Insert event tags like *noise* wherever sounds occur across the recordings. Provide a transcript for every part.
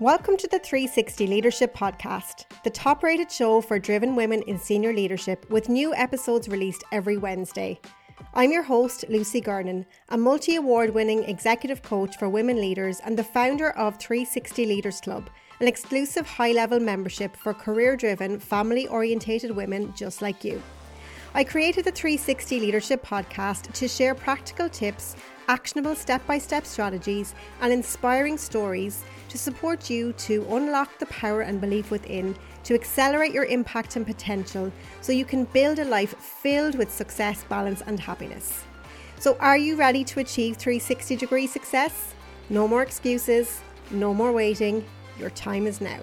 Welcome to the 360 Leadership Podcast, the top rated show for driven women in senior leadership, with new episodes released every Wednesday. I'm your host, Lucy Gernon, a multi award winning executive coach for women leaders and the founder of 360 Leaders Club, an exclusive high level membership for career driven, family orientated women just like you. I created the 360 Leadership Podcast to share practical tips, actionable step by step strategies, and inspiring stories to support you to unlock the power and belief within, to accelerate your impact and potential so you can build a life filled with success, balance, and happiness. So, are you ready to achieve 360 degree success? No more excuses, no more waiting. Your time is now.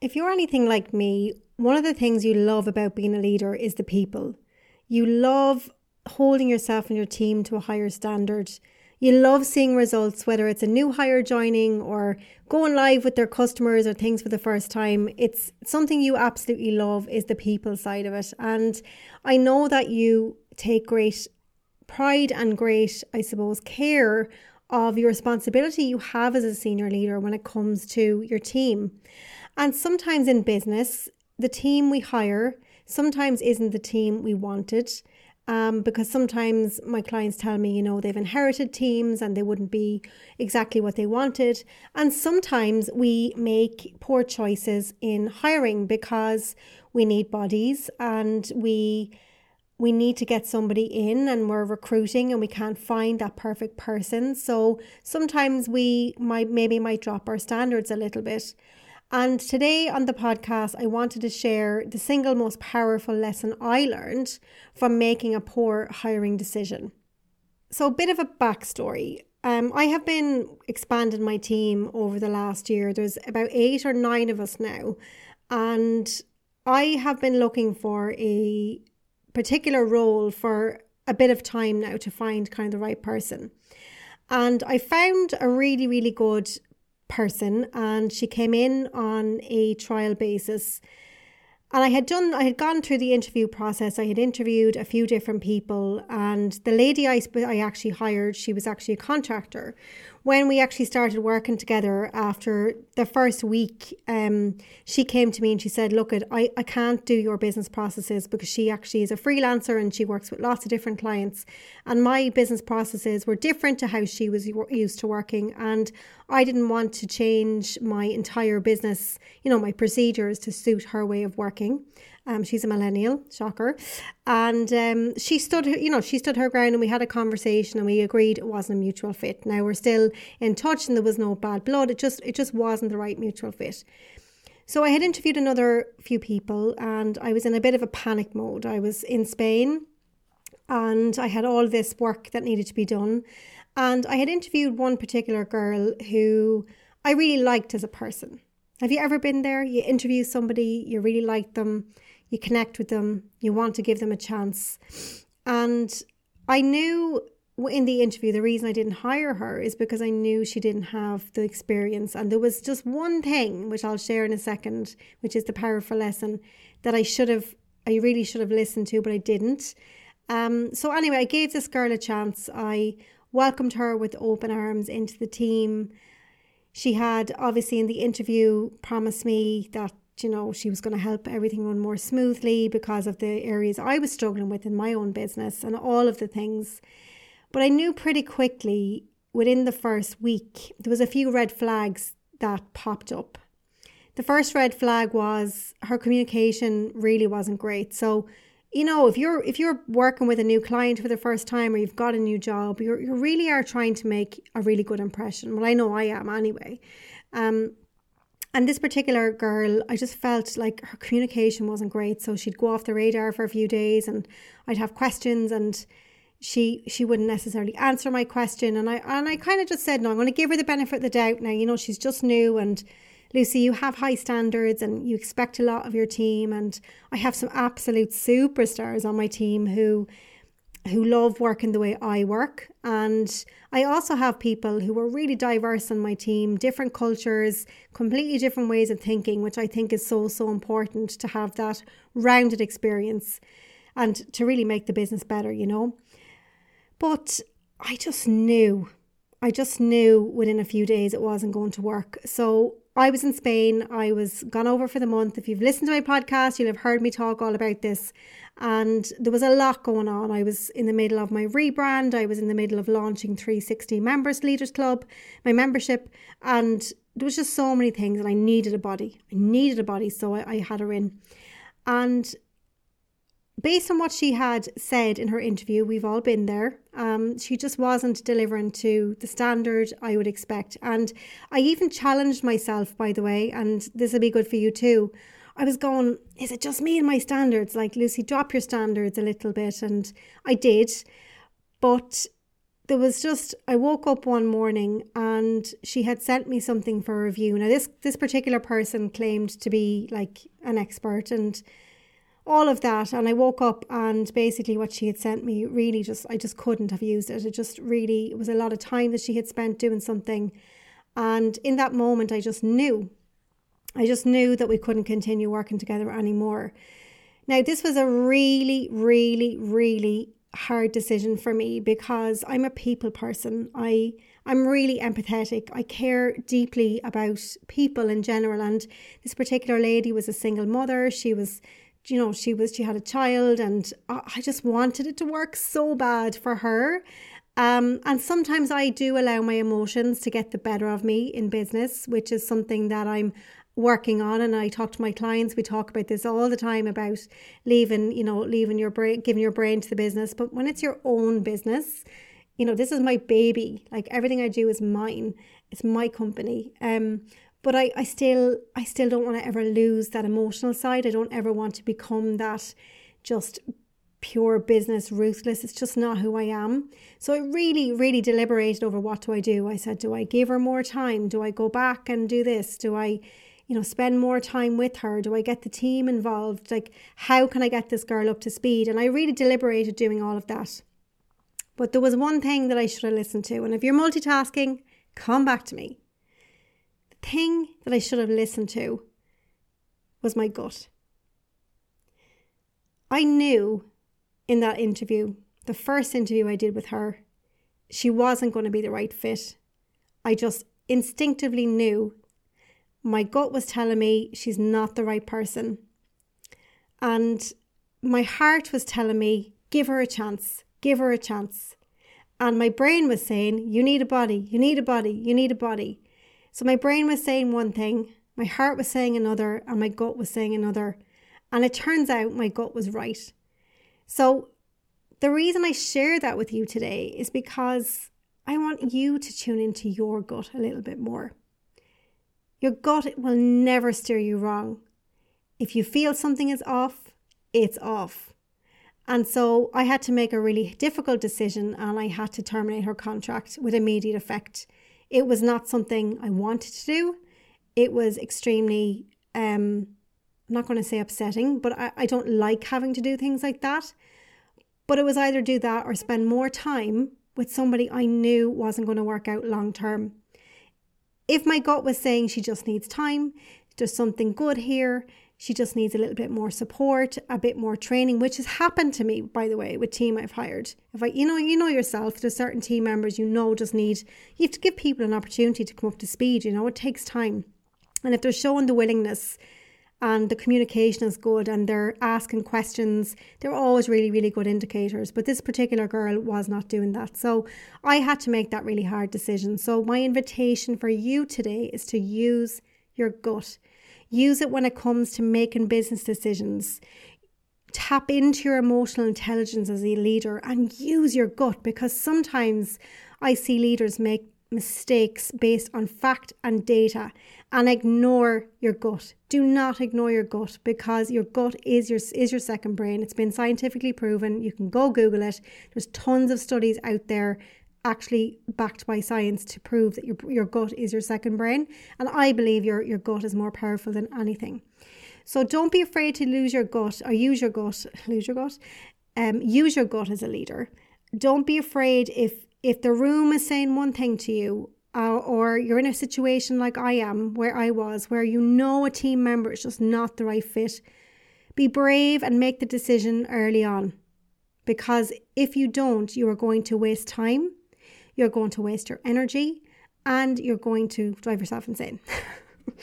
If you're anything like me, one of the things you love about being a leader is the people. You love holding yourself and your team to a higher standard. You love seeing results, whether it's a new hire joining or going live with their customers or things for the first time. It's something you absolutely love is the people side of it. And I know that you take great pride and great, I suppose, care of your responsibility you have as a senior leader when it comes to your team. And sometimes in business, the team we hire sometimes isn't the team we wanted um, because sometimes my clients tell me, you know, they've inherited teams and they wouldn't be exactly what they wanted. And sometimes we make poor choices in hiring because we need bodies and we we need to get somebody in and we're recruiting and we can't find that perfect person so sometimes we might maybe might drop our standards a little bit and today on the podcast, I wanted to share the single most powerful lesson I learned from making a poor hiring decision. So, a bit of a backstory. Um, I have been expanding my team over the last year. There's about eight or nine of us now. And I have been looking for a particular role for a bit of time now to find kind of the right person. And I found a really, really good person and she came in on a trial basis and I had done, I had gone through the interview process. I had interviewed a few different people, and the lady I, I actually hired, she was actually a contractor. When we actually started working together after the first week, um, she came to me and she said, Look, I, I can't do your business processes because she actually is a freelancer and she works with lots of different clients. And my business processes were different to how she was used to working. And I didn't want to change my entire business, you know, my procedures to suit her way of working. Um, she's a millennial, shocker. And um, she stood, you know, she stood her ground and we had a conversation and we agreed it wasn't a mutual fit. Now we're still in touch and there was no bad blood. It just, it just wasn't the right mutual fit. So I had interviewed another few people and I was in a bit of a panic mode. I was in Spain and I had all this work that needed to be done. And I had interviewed one particular girl who I really liked as a person. Have you ever been there? You interview somebody, you really like them, you connect with them, you want to give them a chance. And I knew in the interview the reason I didn't hire her is because I knew she didn't have the experience. And there was just one thing, which I'll share in a second, which is the powerful lesson that I should have, I really should have listened to, but I didn't. Um, so anyway, I gave this girl a chance. I welcomed her with open arms into the team. She had obviously in the interview promised me that you know she was going to help everything run more smoothly because of the areas I was struggling with in my own business and all of the things. But I knew pretty quickly within the first week there was a few red flags that popped up. The first red flag was her communication really wasn't great. So you know if you're if you're working with a new client for the first time or you've got a new job you you really are trying to make a really good impression well i know i am anyway um and this particular girl i just felt like her communication wasn't great. So she'd go off the radar for a few days and i'd have questions and she she wouldn't necessarily answer my question. And i and i kind of just said no i'm going to give her the benefit of the doubt now. You know she's just new and Lucy, you have high standards and you expect a lot of your team. And I have some absolute superstars on my team who who love working the way I work. And I also have people who are really diverse on my team, different cultures, completely different ways of thinking, which I think is so, so important to have that rounded experience and to really make the business better, you know. But I just knew I just knew within a few days it wasn't going to work. So I was in Spain. I was gone over for the month. If you've listened to my podcast, you'll have heard me talk all about this. And there was a lot going on. I was in the middle of my rebrand. I was in the middle of launching 360 Members Leaders Club, my membership. And there was just so many things. And I needed a body. I needed a body. So I, I had her in. And based on what she had said in her interview, we've all been there. Um, she just wasn't delivering to the standard I would expect. And I even challenged myself, by the way, and this will be good for you too. I was going, is it just me and my standards? Like, Lucy, drop your standards a little bit. And I did. But there was just, I woke up one morning and she had sent me something for review. Now, this, this particular person claimed to be like an expert and all of that and I woke up and basically what she had sent me really just I just couldn't have used it. It just really it was a lot of time that she had spent doing something and in that moment I just knew I just knew that we couldn't continue working together anymore. Now this was a really really really hard decision for me because I'm a people person. I I'm really empathetic. I care deeply about people in general and this particular lady was a single mother. She was you know, she was she had a child, and I just wanted it to work so bad for her. Um, and sometimes I do allow my emotions to get the better of me in business, which is something that I'm working on. And I talk to my clients, we talk about this all the time about leaving, you know, leaving your brain, giving your brain to the business. But when it's your own business, you know, this is my baby. Like everything I do is mine. It's my company. Um, but I, I still I still don't want to ever lose that emotional side. I don't ever want to become that just pure business ruthless. It's just not who I am. So I really, really deliberated over what do I do. I said, do I give her more time? Do I go back and do this? Do I, you know, spend more time with her? Do I get the team involved? Like, how can I get this girl up to speed? And I really deliberated doing all of that. But there was one thing that I should have listened to. And if you're multitasking, come back to me thing that I should have listened to was my gut. I knew in that interview, the first interview I did with her, she wasn't going to be the right fit. I just instinctively knew my gut was telling me she's not the right person. And my heart was telling me, give her a chance, give her a chance. And my brain was saying, you need a body, you need a body, you need a body. So my brain was saying one thing, my heart was saying another, and my gut was saying another. And it turns out my gut was right. So the reason I share that with you today is because I want you to tune into your gut a little bit more. Your gut will never steer you wrong. If you feel something is off, it's off. And so I had to make a really difficult decision and I had to terminate her contract with immediate effect. It was not something I wanted to do. It was extremely, um, I'm not going to say upsetting, but I, I don't like having to do things like that. But it was either do that or spend more time with somebody I knew wasn't going to work out long term. If my gut was saying she just needs time, there's something good here, she just needs a little bit more support, a bit more training, which has happened to me, by the way, with team I've hired. If I, you know, you know yourself, there's certain team members you know just need, you have to give people an opportunity to come up to speed. You know, it takes time. And if they're showing the willingness and the communication is good and they're asking questions, they're always really, really good indicators. But this particular girl was not doing that. So I had to make that really hard decision. So my invitation for you today is to use your gut Use it when it comes to making business decisions. Tap into your emotional intelligence as a leader and use your gut because sometimes I see leaders make mistakes based on fact and data and ignore your gut. Do not ignore your gut because your gut is your is your second brain. It's been scientifically proven. You can go Google it. There's tons of studies out there actually backed by science to prove that your, your gut is your second brain. And I believe your, your gut is more powerful than anything. So don't be afraid to lose your gut or use your gut, *laughs* lose your gut, um, use your gut as a leader. Don't be afraid if if the room is saying one thing to you uh, or you're in a situation like I am, where I was, where you know a team member is just not the right fit, be brave and make the decision early on. Because if you don't, you are going to waste time you're going to waste your energy, and you're going to drive yourself insane.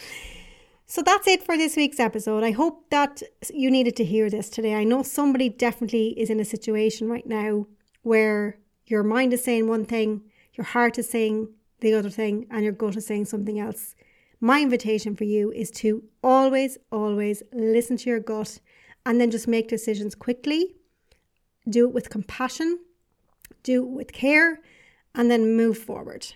*laughs* so that's it for this week's episode. I hope that you needed to hear this today. I know somebody definitely is in a situation right now where your mind is saying one thing, your heart is saying the other thing, and your gut is saying something else. My invitation for you is to always, always listen to your gut and then just make decisions quickly. Do it with compassion, do it with care, and then move forward.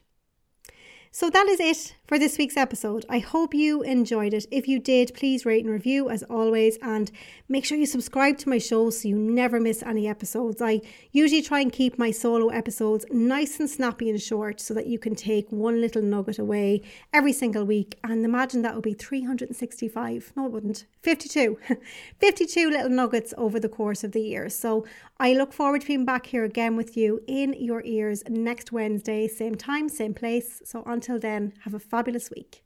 So that is it for this week's episode. I hope you enjoyed it. If you did, please rate and review as always, and make sure you subscribe to my show so you never miss any episodes. I usually try and keep my solo episodes nice and snappy and short so that you can take one little nugget away every single week. And imagine that would be 365. No, it wouldn't. 52. *laughs* 52 little nuggets over the course of the year. So I look forward to being back here again with you in your ears next Wednesday, same time, same place. So until then, have a fabulous week.